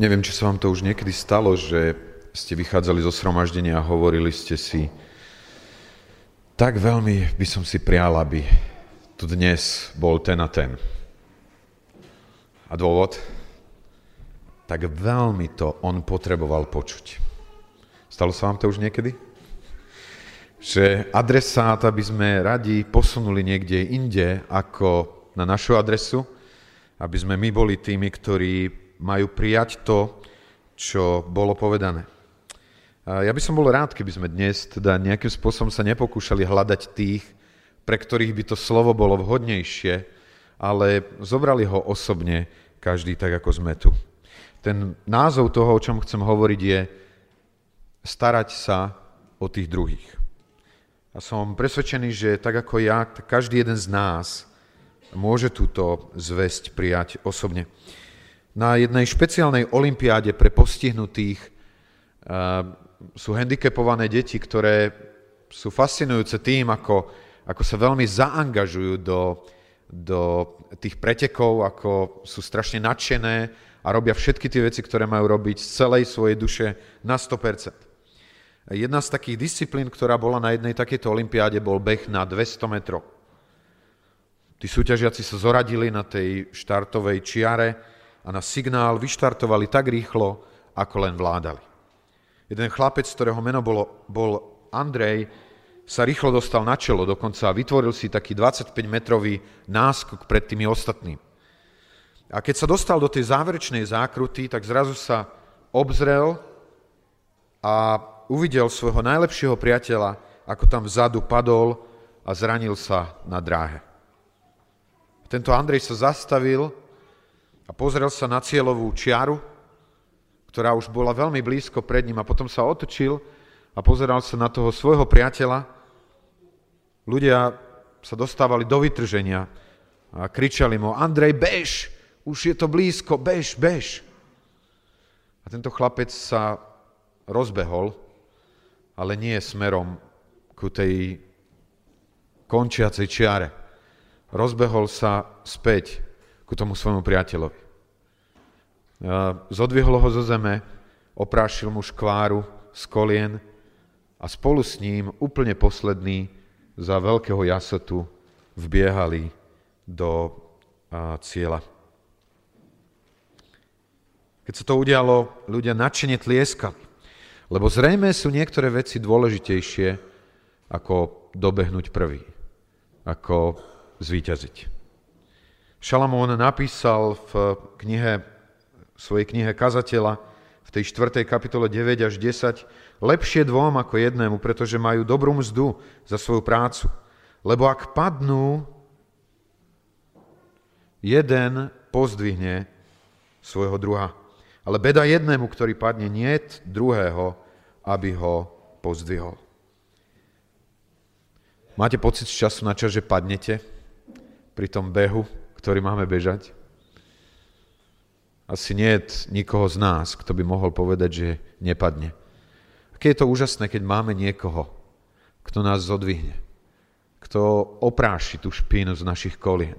Neviem, či sa vám to už niekedy stalo, že ste vychádzali zo sromaždenia a hovorili ste si, tak veľmi by som si prial, aby tu dnes bol ten a ten. A dôvod? Tak veľmi to on potreboval počuť. Stalo sa vám to už niekedy? Že adresát, aby sme radi posunuli niekde inde ako na našu adresu, aby sme my boli tými, ktorí majú prijať to, čo bolo povedané. Ja by som bol rád, keby sme dnes teda nejakým spôsobom sa nepokúšali hľadať tých, pre ktorých by to slovo bolo vhodnejšie, ale zobrali ho osobne každý tak, ako sme tu. Ten názov toho, o čom chcem hovoriť, je starať sa o tých druhých. A som presvedčený, že tak ako ja, každý jeden z nás môže túto zväzť prijať osobne na jednej špeciálnej olimpiáde pre postihnutých sú handicapované deti, ktoré sú fascinujúce tým, ako, ako sa veľmi zaangažujú do, do tých pretekov, ako sú strašne nadšené a robia všetky tie veci, ktoré majú robiť z celej svojej duše na 100%. Jedna z takých disciplín, ktorá bola na jednej takejto olimpiáde, bol beh na 200 metrov. Tí súťažiaci sa zoradili na tej štartovej čiare, a na signál vyštartovali tak rýchlo, ako len vládali. Jeden chlapec, ktorého meno bolo, bol Andrej, sa rýchlo dostal na čelo dokonca a vytvoril si taký 25-metrový náskok pred tými ostatnými. A keď sa dostal do tej záverečnej zákruty, tak zrazu sa obzrel a uvidel svojho najlepšieho priateľa, ako tam vzadu padol a zranil sa na dráhe. Tento Andrej sa zastavil a pozrel sa na cieľovú čiaru, ktorá už bola veľmi blízko pred ním a potom sa otočil a pozeral sa na toho svojho priateľa. Ľudia sa dostávali do vytrženia a kričali mu, Andrej, bež, už je to blízko, bež, bež. A tento chlapec sa rozbehol, ale nie smerom ku tej končiacej čiare. Rozbehol sa späť ku tomu svojmu priateľovi. Zodvihol ho zo zeme, oprášil mu škváru z kolien a spolu s ním úplne posledný za veľkého jasotu vbiehali do cieľa. Keď sa to udialo, ľudia nadšene tlieskali, lebo zrejme sú niektoré veci dôležitejšie ako dobehnúť prvý, ako zvíťaziť. Šalamón napísal v knihe, svojej knihe Kazateľa v tej 4. kapitole 9 až 10 lepšie dvom ako jednému, pretože majú dobrú mzdu za svoju prácu. Lebo ak padnú, jeden pozdvihne svojho druha. Ale beda jednému, ktorý padne, nie druhého, aby ho pozdvihol. Máte pocit z času na čas, že padnete pri tom behu? ktorý máme bežať? Asi nie je nikoho z nás, kto by mohol povedať, že nepadne. Aké je to úžasné, keď máme niekoho, kto nás zodvihne, kto opráši tú špínu z našich kolien,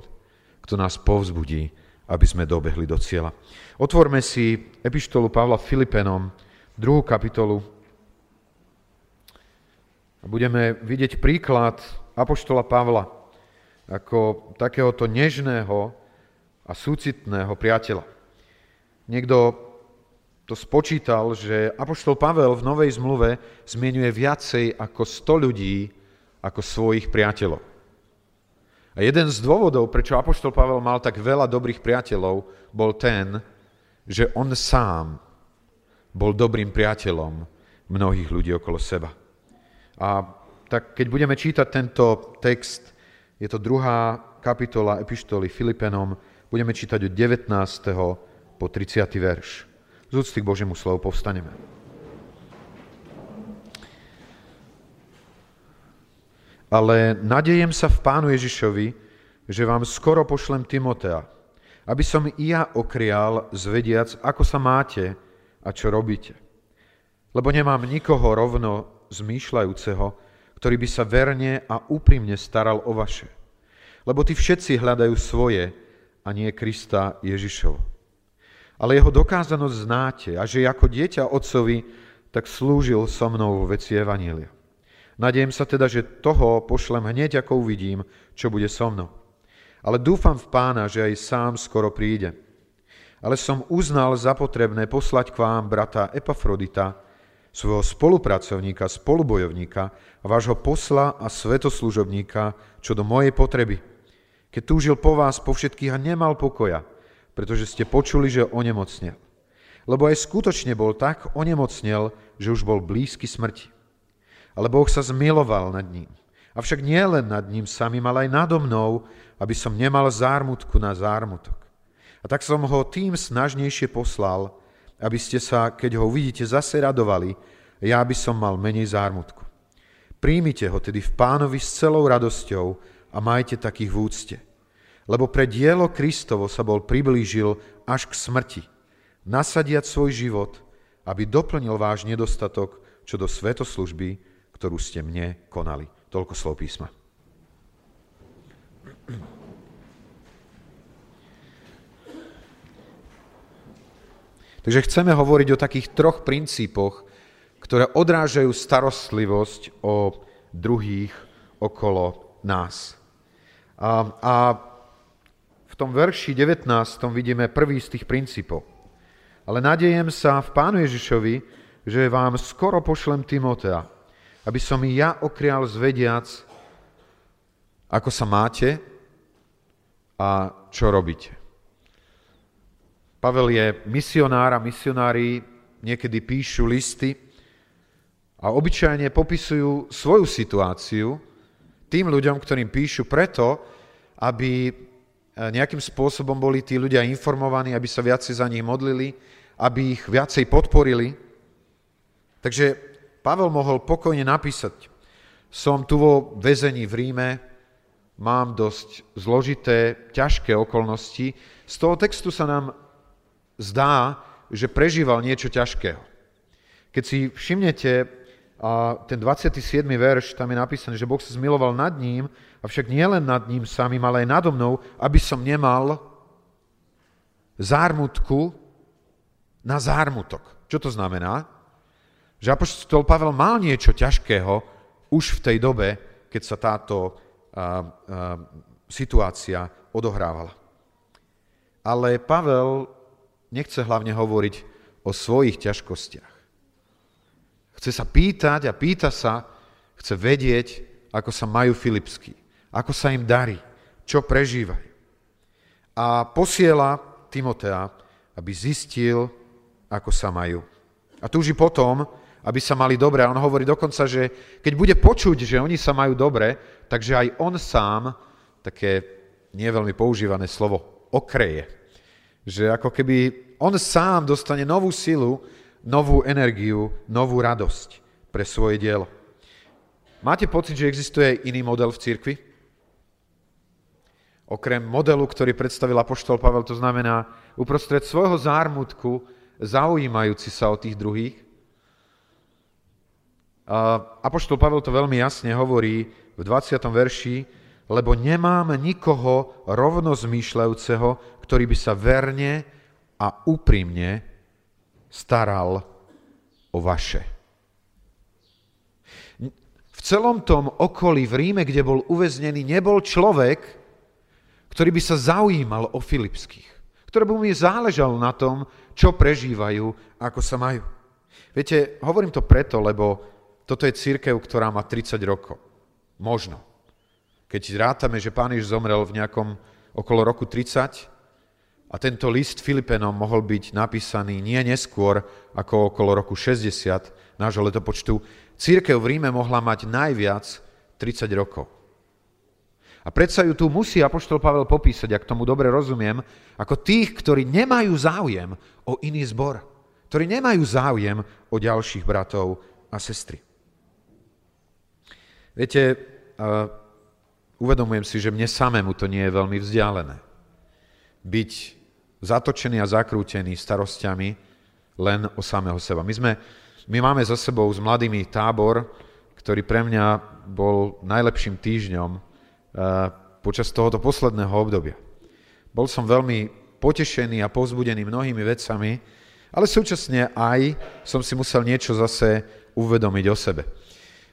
kto nás povzbudí, aby sme dobehli do cieľa. Otvorme si epištolu Pavla Filipenom, druhú kapitolu budeme vidieť príklad Apoštola Pavla, ako takéhoto nežného a súcitného priateľa. Niekto to spočítal, že Apoštol Pavel v Novej zmluve zmienuje viacej ako 100 ľudí ako svojich priateľov. A jeden z dôvodov, prečo Apoštol Pavel mal tak veľa dobrých priateľov, bol ten, že on sám bol dobrým priateľom mnohých ľudí okolo seba. A tak keď budeme čítať tento text, je to druhá kapitola epištoly Filipenom. Budeme čítať od 19. po 30. verš. Z úcty k Božiemu slovu povstaneme. Ale nadejem sa v Pánu Ježišovi, že vám skoro pošlem Timotea, aby som i ja okrial zvediac, ako sa máte a čo robíte. Lebo nemám nikoho rovno zmýšľajúceho, ktorý by sa verne a úprimne staral o vaše. Lebo tí všetci hľadajú svoje a nie Krista Ježišov. Ale jeho dokázanosť znáte a že ako dieťa otcovi, tak slúžil so mnou vo veci Evanília. Nadejem sa teda, že toho pošlem hneď, ako uvidím, čo bude so mnou. Ale dúfam v pána, že aj sám skoro príde. Ale som uznal za potrebné poslať k vám brata Epafrodita, svojho spolupracovníka, spolubojovníka vášho posla a svetoslužobníka, čo do mojej potreby. Keď túžil po vás, po všetkých a nemal pokoja, pretože ste počuli, že onemocnel. Lebo aj skutočne bol tak onemocnel, že už bol blízky smrti. Ale Boh sa zmiloval nad ním. Avšak nie len nad ním samým, ale aj nado mnou, aby som nemal zármutku na zármutok. A tak som ho tým snažnejšie poslal, aby ste sa, keď ho uvidíte, zase radovali, ja by som mal menej zármutku. Príjmite ho tedy v pánovi s celou radosťou a majte takých v úcte lebo pre dielo Kristovo sa bol priblížil až k smrti, nasadiať svoj život, aby doplnil váš nedostatok čo do svetoslužby, ktorú ste mne konali. Toľko slov písma. Takže chceme hovoriť o takých troch princípoch, ktoré odrážajú starostlivosť o druhých okolo nás. A, a tom verši 19 vidíme prvý z tých princípov. Ale nadejem sa v Pánu Ježišovi, že vám skoro pošlem Timotea, aby som i ja okrial zvediac, ako sa máte a čo robíte. Pavel je misionár a misionári niekedy píšu listy a obyčajne popisujú svoju situáciu tým ľuďom, ktorým píšu preto, aby nejakým spôsobom boli tí ľudia informovaní, aby sa viacej za nich modlili, aby ich viacej podporili. Takže Pavel mohol pokojne napísať, som tu vo väzení v Ríme, mám dosť zložité, ťažké okolnosti. Z toho textu sa nám zdá, že prežíval niečo ťažkého. Keď si všimnete, a ten 27. verš, tam je napísané, že Boh sa zmiloval nad ním, avšak nie len nad ním samým, ale aj nado mnou, aby som nemal zármutku na zármutok. Čo to znamená? Že apoštol Pavel mal niečo ťažkého už v tej dobe, keď sa táto a, a, situácia odohrávala. Ale Pavel nechce hlavne hovoriť o svojich ťažkostiach. Chce sa pýtať a pýta sa, chce vedieť, ako sa majú Filipskí, ako sa im darí, čo prežívajú. A posiela Timotea, aby zistil, ako sa majú. A túži potom, aby sa mali dobre. A on hovorí dokonca, že keď bude počuť, že oni sa majú dobre, takže aj on sám, také nie veľmi používané slovo, okreje. Že ako keby on sám dostane novú silu, novú energiu, novú radosť pre svoje dielo. Máte pocit, že existuje iný model v cirkvi? Okrem modelu, ktorý predstavil Apoštol Pavel, to znamená uprostred svojho zármutku, zaujímajúci sa o tých druhých. A Apoštol Pavel to veľmi jasne hovorí v 20. verši, lebo nemám nikoho rovnozmýšľajúceho, ktorý by sa verne a úprimne staral o vaše. V celom tom okolí v Ríme, kde bol uväznený, nebol človek, ktorý by sa zaujímal o Filipských, ktorý by mi záležal na tom, čo prežívajú, ako sa majú. Viete, hovorím to preto, lebo toto je církev, ktorá má 30 rokov. Možno. Keď rátame, že pán Ježiš zomrel v nejakom okolo roku 30, a tento list Filipenom mohol byť napísaný nie neskôr ako okolo roku 60 nášho letopočtu. Církev v Ríme mohla mať najviac 30 rokov. A predsa ju tu musí Apoštol Pavel popísať, ak tomu dobre rozumiem, ako tých, ktorí nemajú záujem o iný zbor, ktorí nemajú záujem o ďalších bratov a sestry. Viete, uh, uvedomujem si, že mne samému to nie je veľmi vzdialené. Byť zatočený a zakrútený starostiami len o samého seba. My, sme, my máme za sebou s mladými tábor, ktorý pre mňa bol najlepším týždňom uh, počas tohoto posledného obdobia. Bol som veľmi potešený a povzbudený mnohými vecami, ale súčasne aj som si musel niečo zase uvedomiť o sebe.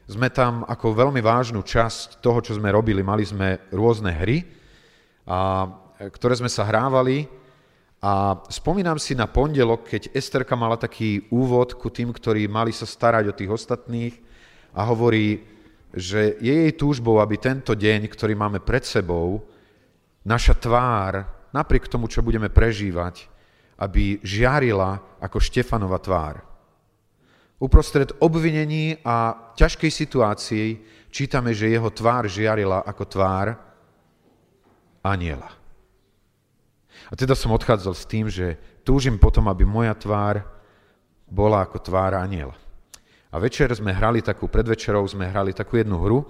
Sme tam ako veľmi vážnu časť toho, čo sme robili. Mali sme rôzne hry, a, ktoré sme sa hrávali a spomínam si na pondelok, keď Esterka mala taký úvod ku tým, ktorí mali sa starať o tých ostatných a hovorí, že je jej túžbou, aby tento deň, ktorý máme pred sebou, naša tvár, napriek tomu, čo budeme prežívať, aby žiarila ako Štefanova tvár. Uprostred obvinení a ťažkej situácii čítame, že jeho tvár žiarila ako tvár aniela. A teda som odchádzal s tým, že túžim potom, aby moja tvár bola ako tvár aniela. A večer sme hrali takú, predvečerou sme hrali takú jednu hru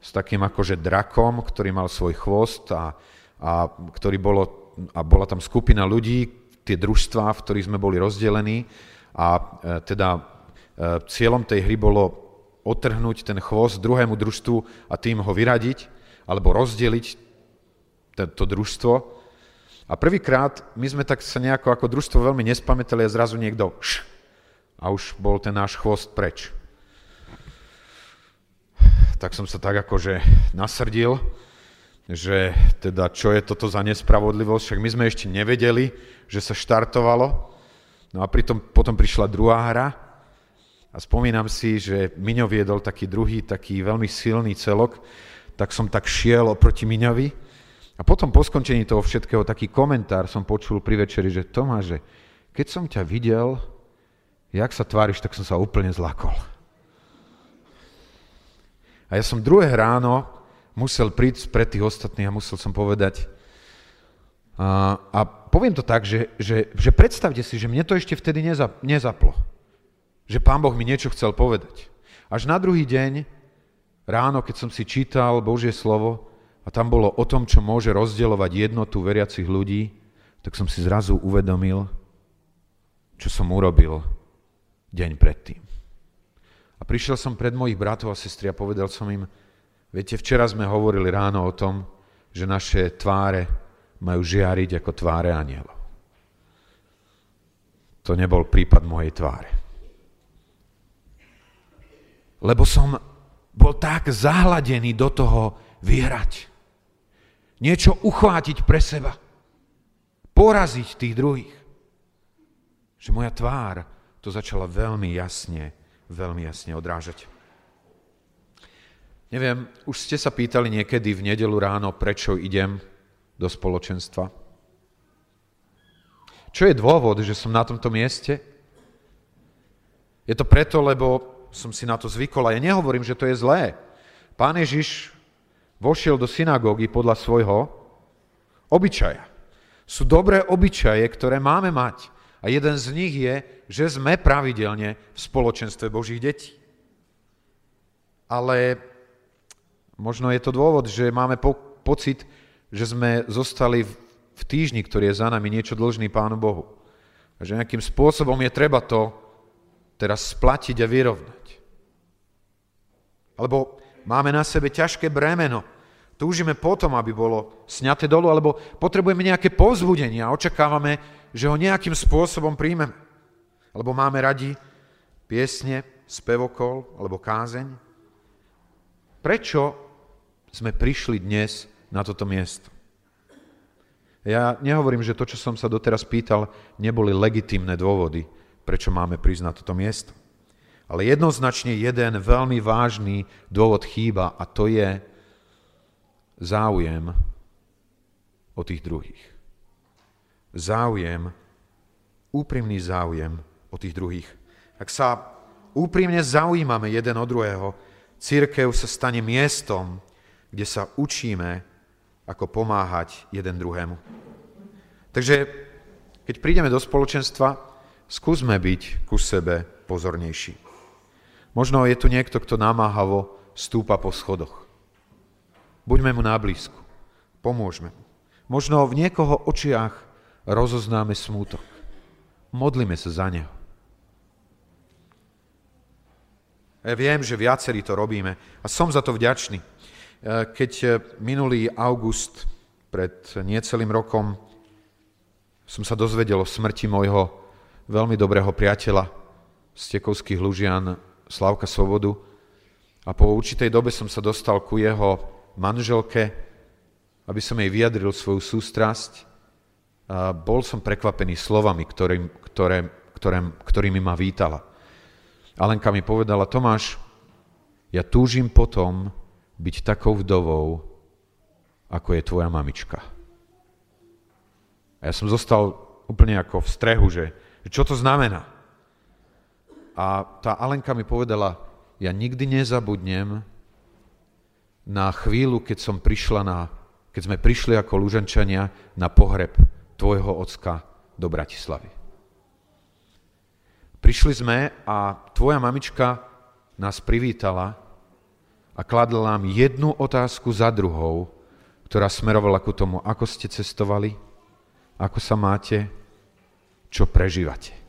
s takým akože drakom, ktorý mal svoj chvost a, a ktorý bolo, a bola tam skupina ľudí, tie družstvá, v ktorých sme boli rozdelení a e, teda e, cieľom tej hry bolo otrhnúť ten chvost druhému družstvu a tým ho vyradiť alebo rozdeliť to družstvo. A prvýkrát my sme tak sa nejako ako družstvo veľmi nespamätali a zrazu niekto š, a už bol ten náš chvost preč. Tak som sa tak akože nasrdil, že teda čo je toto za nespravodlivosť, však my sme ešte nevedeli, že sa štartovalo. No a pritom potom prišla druhá hra a spomínam si, že Miňo viedol taký druhý, taký veľmi silný celok, tak som tak šiel oproti Miňovi a potom po skončení toho všetkého taký komentár som počul pri večeri, že Tomáš, keď som ťa videl, jak sa tváriš, tak som sa úplne zlakol. A ja som druhé ráno musel prísť pred tých ostatných a musel som povedať, a, a poviem to tak, že, že, že predstavte si, že mne to ešte vtedy nezap, nezaplo. Že pán Boh mi niečo chcel povedať. Až na druhý deň, ráno, keď som si čítal Božie slovo a tam bolo o tom, čo môže rozdielovať jednotu veriacich ľudí, tak som si zrazu uvedomil, čo som urobil deň predtým. A prišiel som pred mojich bratov a sestry a povedal som im, viete, včera sme hovorili ráno o tom, že naše tváre majú žiariť ako tváre anielov. To nebol prípad mojej tváre. Lebo som bol tak zahladený do toho vyhrať. Niečo uchvátiť pre seba. Poraziť tých druhých. Že moja tvár to začala veľmi jasne, veľmi jasne odrážať. Neviem, už ste sa pýtali niekedy v nedelu ráno, prečo idem do spoločenstva? Čo je dôvod, že som na tomto mieste? Je to preto, lebo som si na to zvykol a ja nehovorím, že to je zlé. Pán Ježiš vošiel do synagógy podľa svojho obyčaja. Sú dobré obyčaje, ktoré máme mať. A jeden z nich je, že sme pravidelne v spoločenstve Božích detí. Ale možno je to dôvod, že máme po- pocit, že sme zostali v, v týždni, ktorý je za nami niečo dlžný Pánu Bohu. A že nejakým spôsobom je treba to teraz splatiť a vyrovnať. Alebo máme na sebe ťažké bremeno, túžime potom, aby bolo sňaté dolu, alebo potrebujeme nejaké povzbudenie a očakávame, že ho nejakým spôsobom príjmeme. Alebo máme radi piesne, spevokol alebo kázeň. Prečo sme prišli dnes na toto miesto? Ja nehovorím, že to, čo som sa doteraz pýtal, neboli legitimné dôvody, prečo máme prísť na toto miesto. Ale jednoznačne jeden veľmi vážny dôvod chýba a to je záujem o tých druhých. Záujem, úprimný záujem o tých druhých. Ak sa úprimne zaujímame jeden od druhého, církev sa stane miestom, kde sa učíme, ako pomáhať jeden druhému. Takže keď prídeme do spoločenstva, skúsme byť ku sebe pozornejší. Možno je tu niekto, kto namáhavo stúpa po schodoch. Buďme mu na blízku. Pomôžme mu. Možno v niekoho očiach rozoznáme smútok. Modlíme sa za neho. Ja viem, že viacerí to robíme a som za to vďačný. E, keď minulý august pred niecelým rokom som sa dozvedel o smrti môjho veľmi dobrého priateľa z Tekovských Lužian, Slavka Svobodu. A po určitej dobe som sa dostal ku jeho manželke, aby som jej vyjadril svoju sústrasť. A bol som prekvapený slovami, ktorým, ktoré, ktoré, ktorými ma vítala. Alenka mi povedala, Tomáš, ja túžim potom byť takou vdovou, ako je tvoja mamička. A ja som zostal úplne ako v strehu, že čo to znamená. A tá Alenka mi povedala, ja nikdy nezabudnem na chvíľu, keď som prišla na, keď sme prišli ako luženčania na pohreb tvojho ocka do Bratislavy. Prišli sme a tvoja mamička nás privítala a kladla nám jednu otázku za druhou, ktorá smerovala ku tomu, ako ste cestovali, ako sa máte, čo prežívate.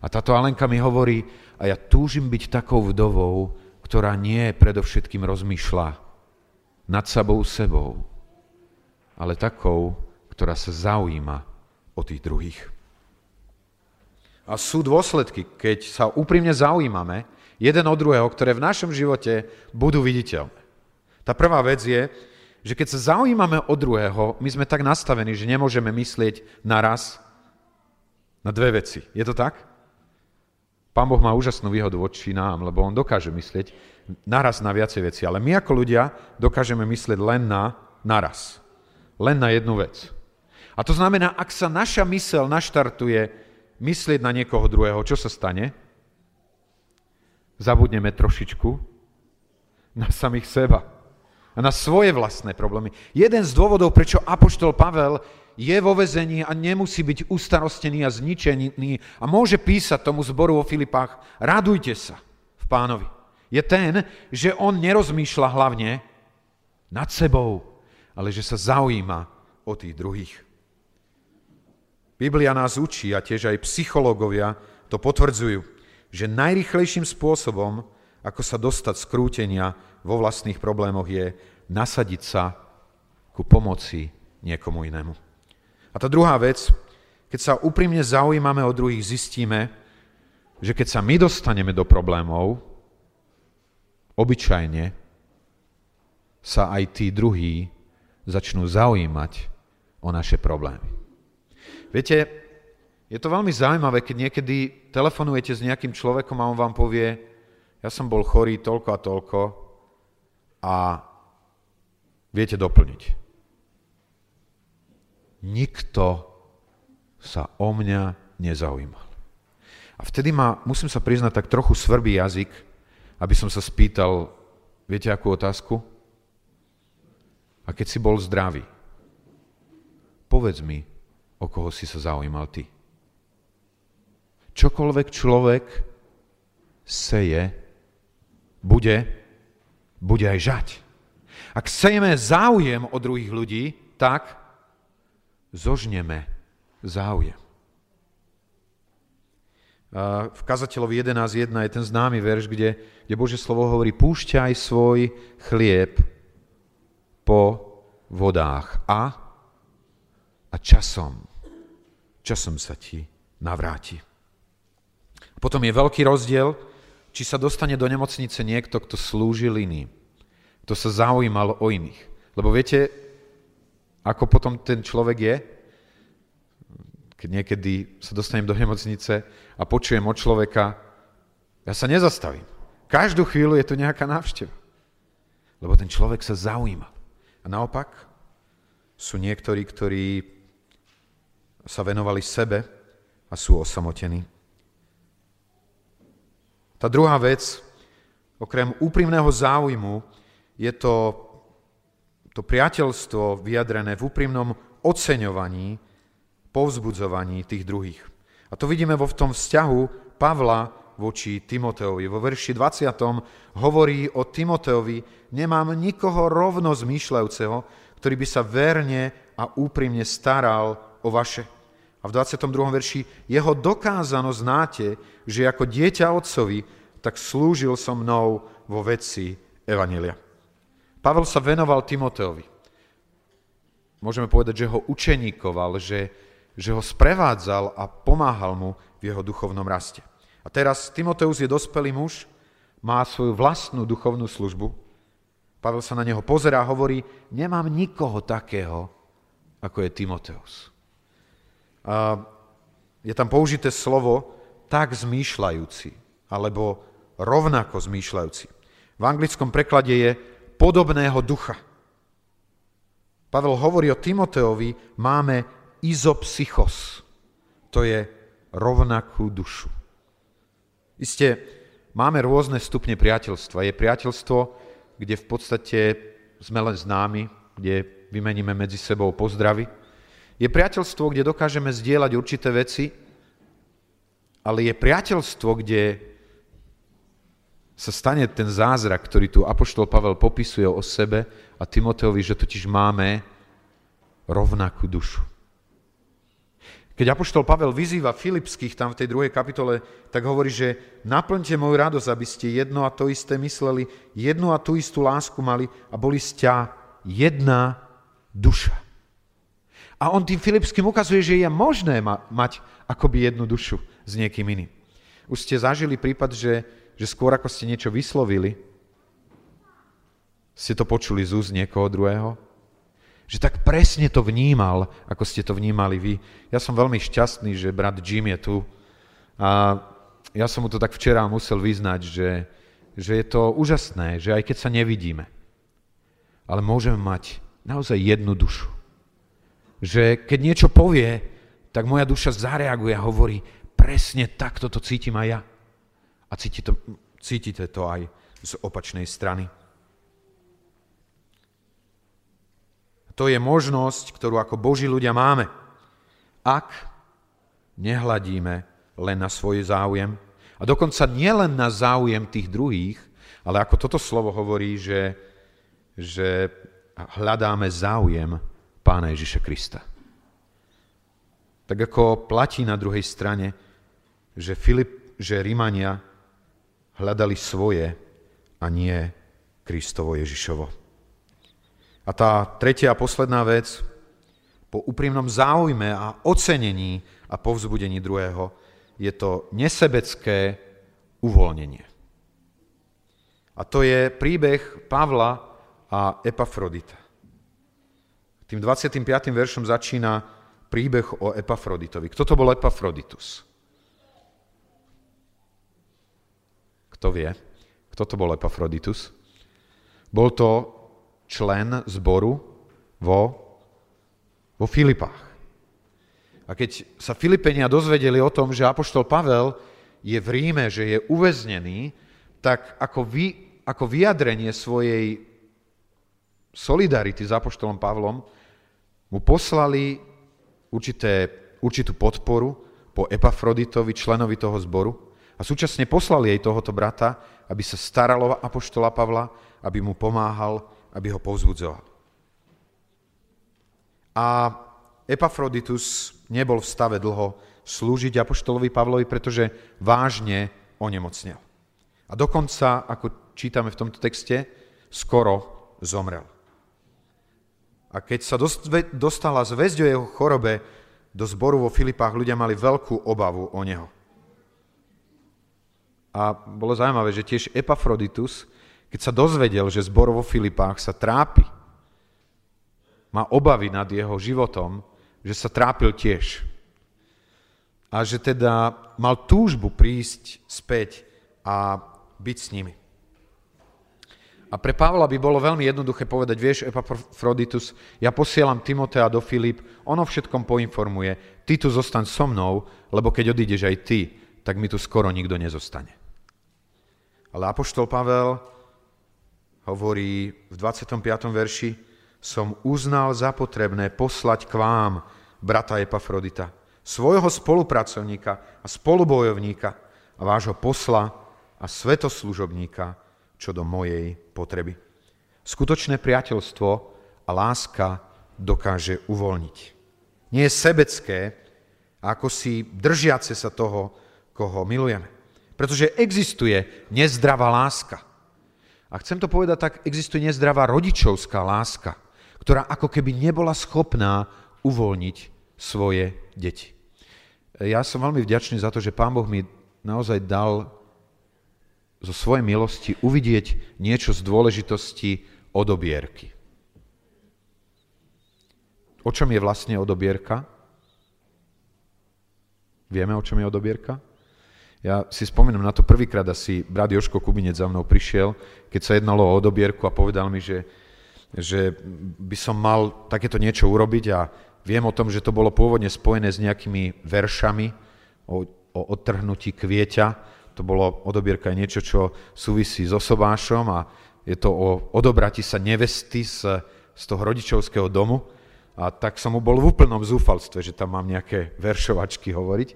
A táto Alenka mi hovorí, a ja túžim byť takou vdovou, ktorá nie predovšetkým rozmýšľa nad sebou sebou, ale takou, ktorá sa zaujíma o tých druhých. A sú dôsledky, keď sa úprimne zaujímame jeden od druhého, ktoré v našom živote budú viditeľné. Tá prvá vec je, že keď sa zaujímame o druhého, my sme tak nastavení, že nemôžeme myslieť naraz na dve veci. Je to tak? Pán Boh má úžasnú výhodu voči nám, lebo on dokáže myslieť naraz na viacej veci, ale my ako ľudia dokážeme myslieť len na naraz. Len na jednu vec. A to znamená, ak sa naša mysel naštartuje myslieť na niekoho druhého, čo sa stane? zabudneme trošičku na samých seba a na svoje vlastné problémy. Jeden z dôvodov, prečo Apoštol Pavel je vo vezení a nemusí byť ustarostený a zničený a môže písať tomu zboru vo Filipách, radujte sa v pánovi. Je ten, že on nerozmýšľa hlavne nad sebou, ale že sa zaujíma o tých druhých. Biblia nás učí a tiež aj psychológovia to potvrdzujú že najrychlejším spôsobom, ako sa dostať z krútenia vo vlastných problémoch, je nasadiť sa ku pomoci niekomu inému. A tá druhá vec, keď sa úprimne zaujímame o druhých, zistíme, že keď sa my dostaneme do problémov, obyčajne sa aj tí druhí začnú zaujímať o naše problémy. Viete, je to veľmi zaujímavé, keď niekedy telefonujete s nejakým človekom a on vám povie, ja som bol chorý toľko a toľko a viete doplniť. Nikto sa o mňa nezaujímal. A vtedy ma, musím sa priznať, tak trochu svrbý jazyk, aby som sa spýtal, viete akú otázku? A keď si bol zdravý, povedz mi, o koho si sa zaujímal ty čokoľvek človek seje, bude, bude aj žať. Ak sejeme záujem o druhých ľudí, tak zožneme záujem. V kazateľovi 11.1 je ten známy verš, kde, kde Bože slovo hovorí, púšťaj svoj chlieb po vodách a, a časom, časom sa ti navráti. Potom je veľký rozdiel, či sa dostane do nemocnice niekto, kto slúžil iným, kto sa zaujímal o iných. Lebo viete, ako potom ten človek je? Keď niekedy sa dostanem do nemocnice a počujem od človeka, ja sa nezastavím. Každú chvíľu je tu nejaká návšteva. Lebo ten človek sa zaujíma. A naopak sú niektorí, ktorí sa venovali sebe a sú osamotení. Tá druhá vec, okrem úprimného záujmu, je to, to priateľstvo vyjadrené v úprimnom oceňovaní, povzbudzovaní tých druhých. A to vidíme vo v tom vzťahu Pavla voči Timoteovi. Vo verši 20. hovorí o Timoteovi, nemám nikoho rovno zmýšľajúceho, ktorý by sa verne a úprimne staral o vaše. A v 22. verši jeho dokázano znáte, že ako dieťa otcovi, tak slúžil so mnou vo veci Evanília. Pavel sa venoval Timoteovi. Môžeme povedať, že ho učeníkoval, že, že ho sprevádzal a pomáhal mu v jeho duchovnom raste. A teraz Timoteus je dospelý muž, má svoju vlastnú duchovnú službu. Pavel sa na neho pozerá a hovorí, nemám nikoho takého, ako je Timoteus. A je tam použité slovo tak zmýšľajúci, alebo rovnako zmýšľajúci. V anglickom preklade je podobného ducha. Pavel hovorí o Timoteovi, máme izopsychos. To je rovnakú dušu. Isté, máme rôzne stupne priateľstva. Je priateľstvo, kde v podstate sme len známi, kde vymeníme medzi sebou pozdravy. Je priateľstvo, kde dokážeme zdieľať určité veci, ale je priateľstvo, kde sa stane ten zázrak, ktorý tu Apoštol Pavel popisuje o sebe a Timoteovi, že totiž máme rovnakú dušu. Keď Apoštol Pavel vyzýva Filipských tam v tej druhej kapitole, tak hovorí, že naplňte moju radosť, aby ste jedno a to isté mysleli, jednu a tú istú lásku mali a boli ste jedna duša. A on tým Filipským ukazuje, že je možné ma- mať akoby jednu dušu s niekým iným. Už ste zažili prípad, že že skôr ako ste niečo vyslovili, ste to počuli z úst niekoho druhého? Že tak presne to vnímal, ako ste to vnímali vy. Ja som veľmi šťastný, že brat Jim je tu. A ja som mu to tak včera musel vyznať, že, že je to úžasné, že aj keď sa nevidíme, ale môžeme mať naozaj jednu dušu. Že keď niečo povie, tak moja duša zareaguje a hovorí, presne takto to cítim aj ja. A cítite cítite to aj z opačnej strany. To je možnosť, ktorú ako Boží ľudia máme. Ak nehľadíme len na svoj záujem, a dokonca nielen na záujem tých druhých, ale ako toto slovo hovorí, že, že hľadáme záujem Pána Ježiša Krista. Tak ako platí na druhej strane, že, Filip, že Rímania hľadali svoje a nie Kristovo Ježišovo. A tá tretia a posledná vec, po úprimnom záujme a ocenení a povzbudení druhého, je to nesebecké uvoľnenie. A to je príbeh Pavla a Epafrodita. Tým 25. veršom začína príbeh o Epafroditovi. Kto to bol Epafroditus? Kto vie? Kto to bol Epafroditus? Bol to člen zboru vo, vo Filipách. A keď sa Filipenia dozvedeli o tom, že Apoštol Pavel je v Ríme, že je uväznený, tak ako, vy, ako vyjadrenie svojej solidarity s Apoštolom Pavlom mu poslali určité, určitú podporu po Epafroditovi, členovi toho zboru, a súčasne poslali jej tohoto brata, aby sa staralo apoštola Pavla, aby mu pomáhal, aby ho povzbudzoval. A Epafroditus nebol v stave dlho slúžiť apoštolovi Pavlovi, pretože vážne onemocnel. A dokonca, ako čítame v tomto texte, skoro zomrel. A keď sa dostala zväzť o jeho chorobe do zboru vo Filipách, ľudia mali veľkú obavu o neho. A bolo zaujímavé, že tiež Epafroditus, keď sa dozvedel, že zbor vo Filipách sa trápi, má obavy nad jeho životom, že sa trápil tiež. A že teda mal túžbu prísť späť a byť s nimi. A pre Pavla by bolo veľmi jednoduché povedať, vieš, Epafroditus, ja posielam Timotea do Filip, ono všetkom poinformuje, ty tu zostaň so mnou, lebo keď odídeš aj ty, tak mi tu skoro nikto nezostane. Ale Apoštol Pavel hovorí v 25. verši, som uznal za potrebné poslať k vám, brata Epafrodita, svojho spolupracovníka a spolubojovníka a vášho posla a svetoslužobníka, čo do mojej potreby. Skutočné priateľstvo a láska dokáže uvoľniť. Nie je sebecké, ako si držiace sa toho, koho milujeme. Pretože existuje nezdravá láska. A chcem to povedať tak, existuje nezdravá rodičovská láska, ktorá ako keby nebola schopná uvoľniť svoje deti. Ja som veľmi vďačný za to, že Pán Boh mi naozaj dal zo svojej milosti uvidieť niečo z dôležitosti odobierky. O čom je vlastne odobierka? Vieme, o čom je odobierka? Ja si spomínam na to prvýkrát asi brat Joško Kubinec za mnou prišiel, keď sa jednalo o odobierku a povedal mi, že, že by som mal takéto niečo urobiť a Viem o tom, že to bolo pôvodne spojené s nejakými veršami o, o odtrhnutí kvieťa. To bolo odobierka niečo, čo súvisí s osobášom a je to o odobrati sa nevesty z, z toho rodičovského domu. A tak som mu bol v úplnom zúfalstve, že tam mám nejaké veršovačky hovoriť.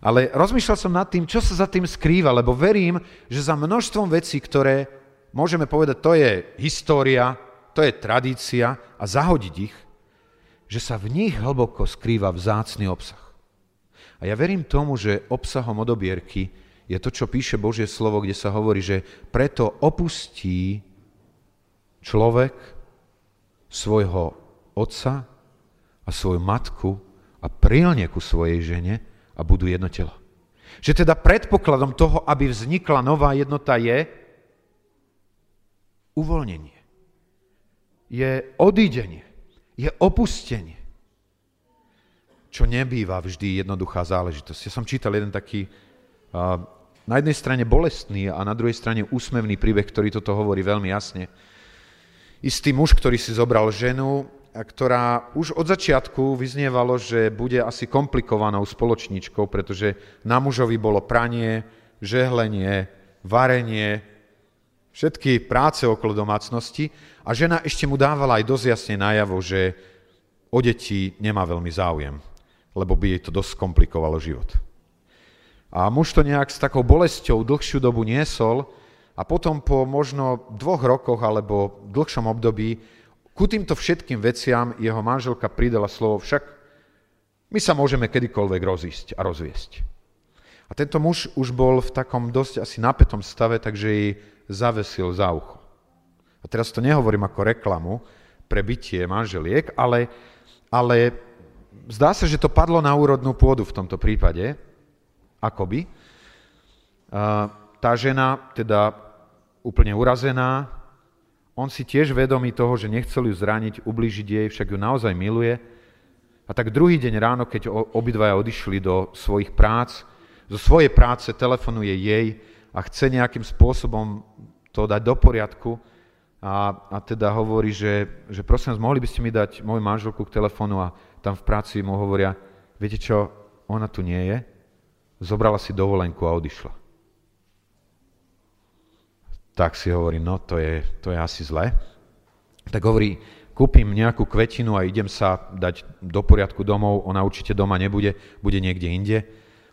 Ale rozmýšľal som nad tým, čo sa za tým skrýva, lebo verím, že za množstvom vecí, ktoré môžeme povedať, to je história, to je tradícia a zahodiť ich, že sa v nich hlboko skrýva vzácný obsah. A ja verím tomu, že obsahom odobierky je to, čo píše Božie slovo, kde sa hovorí, že preto opustí človek svojho otca a svoju matku a prilne ku svojej žene a budú jedno telo. Že teda predpokladom toho, aby vznikla nová jednota je uvoľnenie. Je odídenie je opustenie. Čo nebýva vždy jednoduchá záležitosť. Ja som čítal jeden taký na jednej strane bolestný a na druhej strane úsmevný príbeh, ktorý toto hovorí veľmi jasne. Istý muž, ktorý si zobral ženu, ktorá už od začiatku vyznievalo, že bude asi komplikovanou spoločničkou, pretože na mužovi bolo pranie, žehlenie, varenie, všetky práce okolo domácnosti a žena ešte mu dávala aj dosť jasne najavo, že o deti nemá veľmi záujem, lebo by jej to dosť komplikovalo život. A muž to nejak s takou bolesťou dlhšiu dobu niesol a potom po možno dvoch rokoch alebo dlhšom období ku týmto všetkým veciam jeho manželka pridala slovo však my sa môžeme kedykoľvek rozísť a rozviesť. A tento muž už bol v takom dosť asi napätom stave, takže jej zavesil za ucho. A teraz to nehovorím ako reklamu pre bytie manželiek, ale, ale zdá sa, že to padlo na úrodnú pôdu v tomto prípade, akoby. Tá žena, teda úplne urazená, on si tiež vedomý toho, že nechcel ju zraniť, ublížiť jej, však ju naozaj miluje. A tak druhý deň ráno, keď obidvaja odišli do svojich prác, zo svojej práce telefonuje jej a chce nejakým spôsobom to dať do poriadku a, a teda hovorí, že, že prosím vás, mohli by ste mi dať moju manželku k telefónu a tam v práci mu hovoria, viete čo, ona tu nie je, zobrala si dovolenku a odišla. Tak si hovorí, no to je, to je asi zle. Tak hovorí, kúpim nejakú kvetinu a idem sa dať do poriadku domov, ona určite doma nebude, bude niekde inde.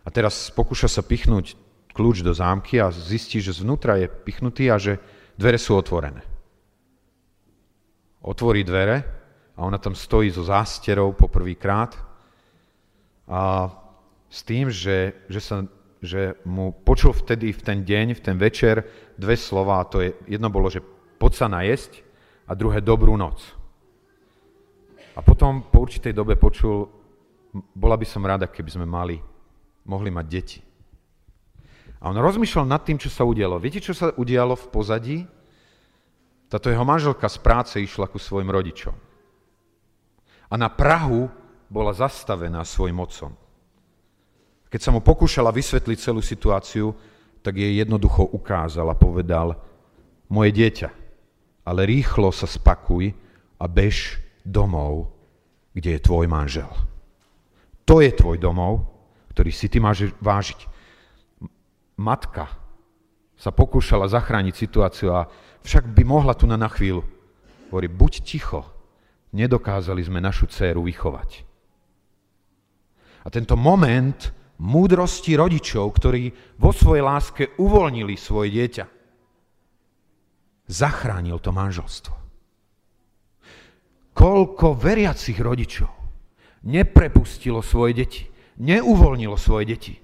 A teraz pokúša sa pichnúť kľúč do zámky a zistí, že zvnútra je pichnutý a že dvere sú otvorené. Otvorí dvere a ona tam stojí so zásterou poprvýkrát a s tým, že, že, sa, že mu počul vtedy v ten deň, v ten večer dve slova, to je, jedno bolo, že poď sa najesť a druhé dobrú noc. A potom po určitej dobe počul, bola by som rada, keby sme mali, mohli mať deti. A on rozmýšľal nad tým, čo sa udialo. Viete, čo sa udialo v pozadí? Táto jeho manželka z práce išla ku svojim rodičom. A na Prahu bola zastavená svojim otcom. Keď sa mu pokúšala vysvetliť celú situáciu, tak jej jednoducho ukázal a povedal, moje dieťa, ale rýchlo sa spakuj a bež domov, kde je tvoj manžel. To je tvoj domov, ktorý si ty máš vážiť matka sa pokúšala zachrániť situáciu a však by mohla tu na, na chvíľu. Hovorí, buď ticho, nedokázali sme našu dceru vychovať. A tento moment múdrosti rodičov, ktorí vo svojej láske uvoľnili svoje dieťa, zachránil to manželstvo. Koľko veriacich rodičov neprepustilo svoje deti, neuvoľnilo svoje deti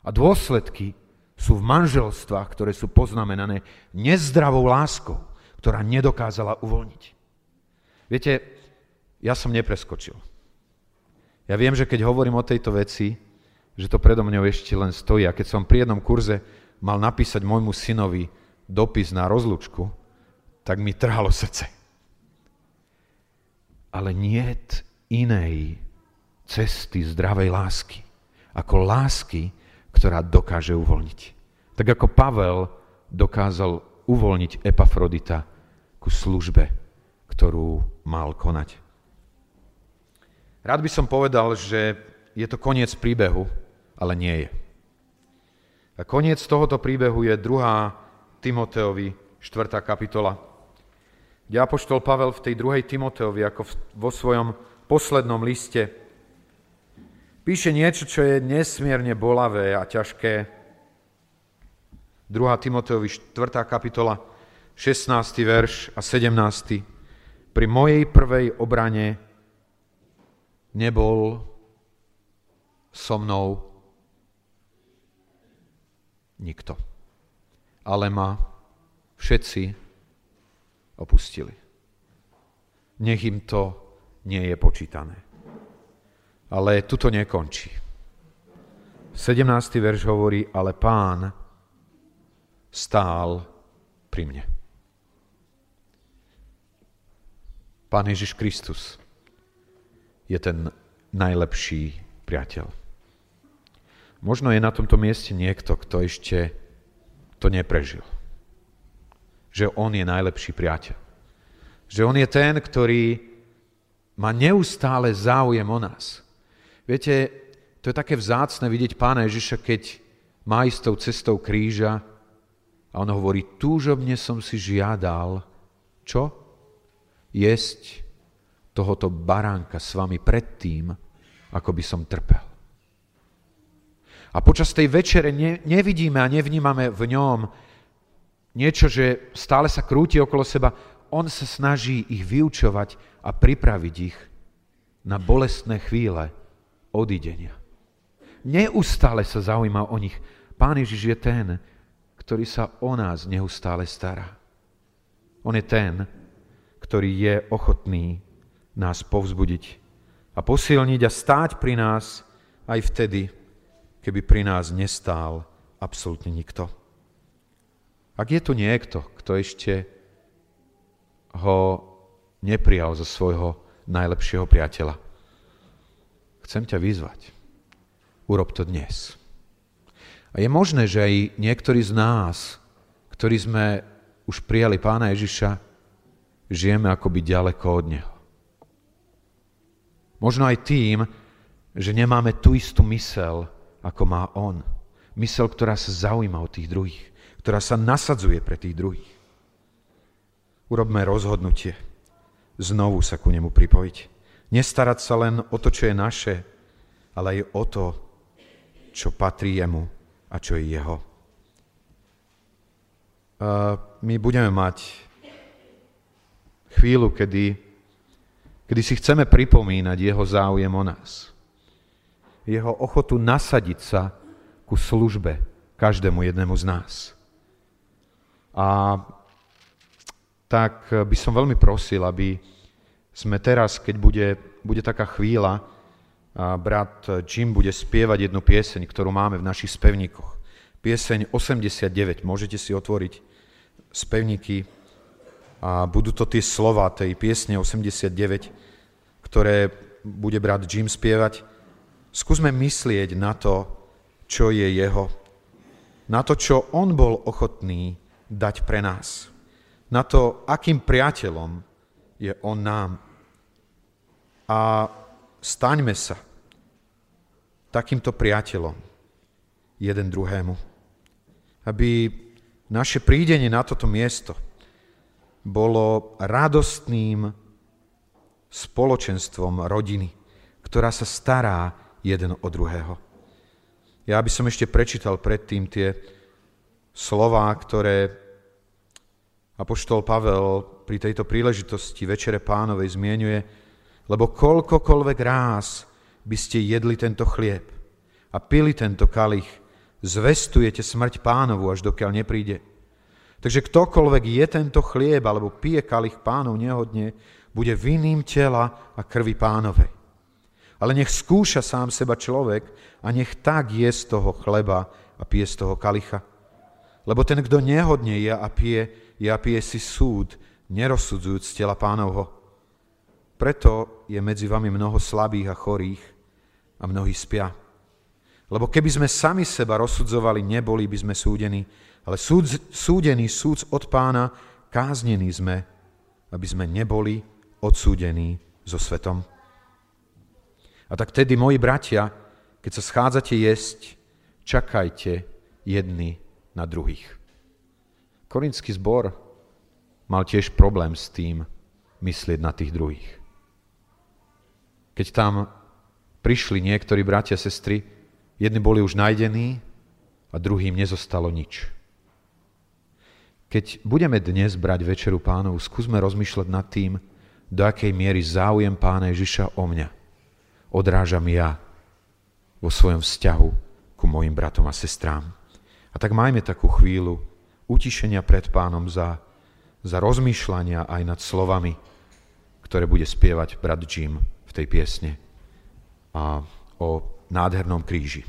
a dôsledky sú v manželstvách, ktoré sú poznamenané nezdravou láskou, ktorá nedokázala uvoľniť. Viete, ja som nepreskočil. Ja viem, že keď hovorím o tejto veci, že to predo mňou ešte len stojí. A keď som pri jednom kurze mal napísať môjmu synovi dopis na rozlučku, tak mi trhalo srdce. Ale nie inej cesty zdravej lásky, ako lásky, ktorá dokáže uvoľniť. Tak ako Pavel dokázal uvoľniť Epafrodita ku službe, ktorú mal konať. Rád by som povedal, že je to koniec príbehu, ale nie je. A koniec tohoto príbehu je 2. Timoteovi 4. kapitola, kde Pavel v tej druhej Timoteovi, ako vo svojom poslednom liste, píše niečo, čo je nesmierne bolavé a ťažké. 2. Timoteovi 4. kapitola, 16. verš a 17. Pri mojej prvej obrane nebol so mnou Nikto. Ale ma všetci opustili. Nech im to nie je počítané. Ale tu to nekončí. 17. verš hovorí, ale pán stál pri mne. Pán Ježiš Kristus je ten najlepší priateľ. Možno je na tomto mieste niekto, kto ešte to neprežil. Že on je najlepší priateľ. Že on je ten, ktorý má neustále záujem o nás. Viete, to je také vzácne vidieť pána Ježiša, keď má ísť tou cestou kríža a on hovorí, túžobne som si žiadal, čo? Jesť tohoto baránka s vami predtým, ako by som trpel. A počas tej večere ne, nevidíme a nevnímame v ňom niečo, že stále sa krúti okolo seba. On sa snaží ich vyučovať a pripraviť ich na bolestné chvíle odidenia. Neustále sa zaujíma o nich. Pán Ježiš je ten, ktorý sa o nás neustále stará. On je ten, ktorý je ochotný nás povzbudiť a posilniť a stáť pri nás aj vtedy, keby pri nás nestál absolútne nikto. Ak je tu niekto, kto ešte ho neprijal za svojho najlepšieho priateľa, chcem ťa vyzvať. Urob to dnes. A je možné, že aj niektorí z nás, ktorí sme už prijali pána Ježiša, žijeme akoby ďaleko od Neho. Možno aj tým, že nemáme tú istú mysel, ako má on. Mysel, ktorá sa zaujíma o tých druhých, ktorá sa nasadzuje pre tých druhých. Urobme rozhodnutie znovu sa ku nemu pripojiť. Nestarať sa len o to, čo je naše, ale aj o to, čo patrí jemu a čo je jeho. My budeme mať chvíľu, kedy, kedy si chceme pripomínať jeho záujem o nás jeho ochotu nasadiť sa ku službe každému jednému z nás. A tak by som veľmi prosil, aby sme teraz, keď bude, bude taká chvíľa, a brat Jim bude spievať jednu pieseň, ktorú máme v našich spevníkoch. Pieseň 89, môžete si otvoriť spevníky a budú to tie slova tej piesne 89, ktoré bude brat Jim spievať. Skúsme myslieť na to, čo je jeho. Na to, čo on bol ochotný dať pre nás. Na to, akým priateľom je on nám. A staňme sa takýmto priateľom jeden druhému. Aby naše prídenie na toto miesto bolo radostným spoločenstvom rodiny, ktorá sa stará jeden o druhého. Ja by som ešte prečítal predtým tie slová, ktoré Apoštol Pavel pri tejto príležitosti Večere pánovej zmienuje, lebo koľkokoľvek ráz by ste jedli tento chlieb a pili tento kalich, zvestujete smrť pánovu, až dokiaľ nepríde. Takže ktokoľvek je tento chlieb alebo pije kalich pánov nehodne, bude vinným tela a krvi pánovej. ale nech skúša sám seba človek a nech tak je z toho chleba a pije z toho kalicha. Lebo ten, kto nehodne je a pije, je a pije si súd, nerozsudzujúc tela pánovho. Preto je medzi vami mnoho slabých a chorých a mnohí spia. Lebo keby sme sami seba rozsudzovali, neboli by sme súdení, ale súd, súdený súd od pána, káznení sme, aby sme neboli odsúdení so svetom. A tak tedy, moji bratia, keď sa schádzate jesť, čakajte jedni na druhých. Korinský zbor mal tiež problém s tým myslieť na tých druhých. Keď tam prišli niektorí bratia a sestry, jedni boli už najdení a druhým nezostalo nič. Keď budeme dnes brať večeru pánov, skúsme rozmýšľať nad tým, do akej miery záujem pána Ježiša o mňa odrážam ja vo svojom vzťahu ku mojim bratom a sestrám. A tak majme takú chvíľu utišenia pred pánom za, za rozmýšľania aj nad slovami, ktoré bude spievať brat Jim v tej piesne a o nádhernom kríži.